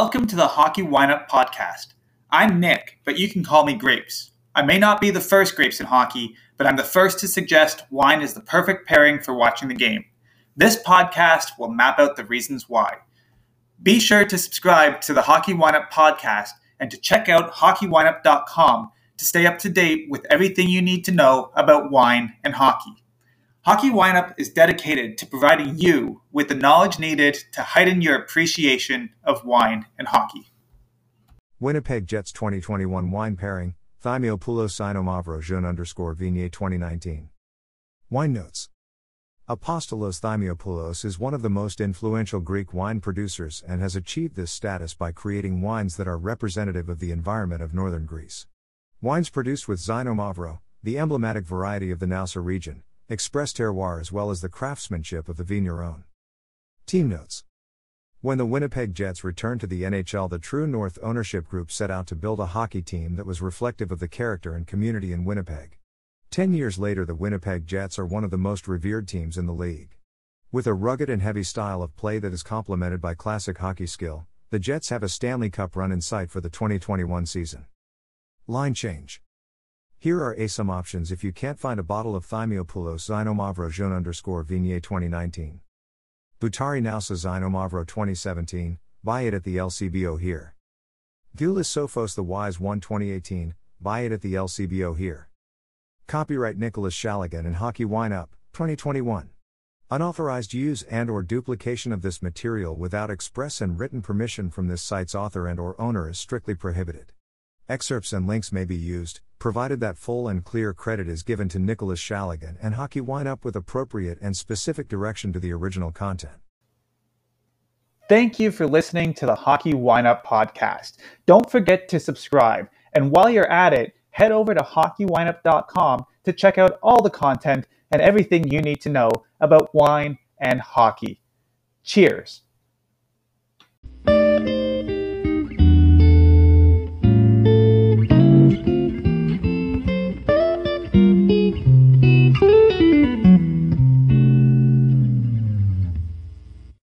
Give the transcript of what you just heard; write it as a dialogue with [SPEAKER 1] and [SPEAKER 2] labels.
[SPEAKER 1] Welcome to the Hockey Wineup Podcast. I'm Nick, but you can call me Grapes. I may not be the first Grapes in hockey, but I'm the first to suggest wine is the perfect pairing for watching the game. This podcast will map out the reasons why. Be sure to subscribe to the Hockey Wineup Podcast and to check out hockeywineup.com to stay up to date with everything you need to know about wine and hockey. Hockey Wineup is dedicated to providing you with the knowledge needed to heighten your appreciation of wine and hockey.
[SPEAKER 2] Winnipeg Jets 2021 wine pairing, Thymiopoulos Xinomavro Jeune underscore Vignette 2019. Wine notes. Apostolos Thymiopoulos is one of the most influential Greek wine producers and has achieved this status by creating wines that are representative of the environment of northern Greece. Wines produced with Xinomavro, the emblematic variety of the Naoussa region, express terroir as well as the craftsmanship of the vigneron. Team notes. When the Winnipeg Jets returned to the NHL, the True North ownership group set out to build a hockey team that was reflective of the character and community in Winnipeg. Ten years later, the Winnipeg Jets are one of the most revered teams in the league. With a rugged and heavy style of play that is complemented by classic hockey skill, the Jets have a Stanley Cup run in sight for the 2021 season. Line change. Here are a some options if you can't find a bottle of Thymiopoulos Xinomavro Jeune underscore Vignette 2019. Boutari Naoussa Xinomavro 2017, buy it at the LCBO here. Doulis Sophos The Wise 1 2018, buy it at the LCBO here. Copyright Nicholas Shaligan and Hockey Wine Up, 2021. Unauthorized use and or duplication of this material without express and written permission from this site's author and or owner is strictly prohibited. Excerpts and links may be used, provided that full and clear credit is given to Nicholas Shaligan and Hockey Wine Up with appropriate and specific direction to the original content.
[SPEAKER 1] Thank you for listening to the Hockey Wineup podcast. Don't forget to subscribe. And while you're at it, head over to hockeywineup.com to check out all the content and everything you need to know about wine and hockey. Cheers.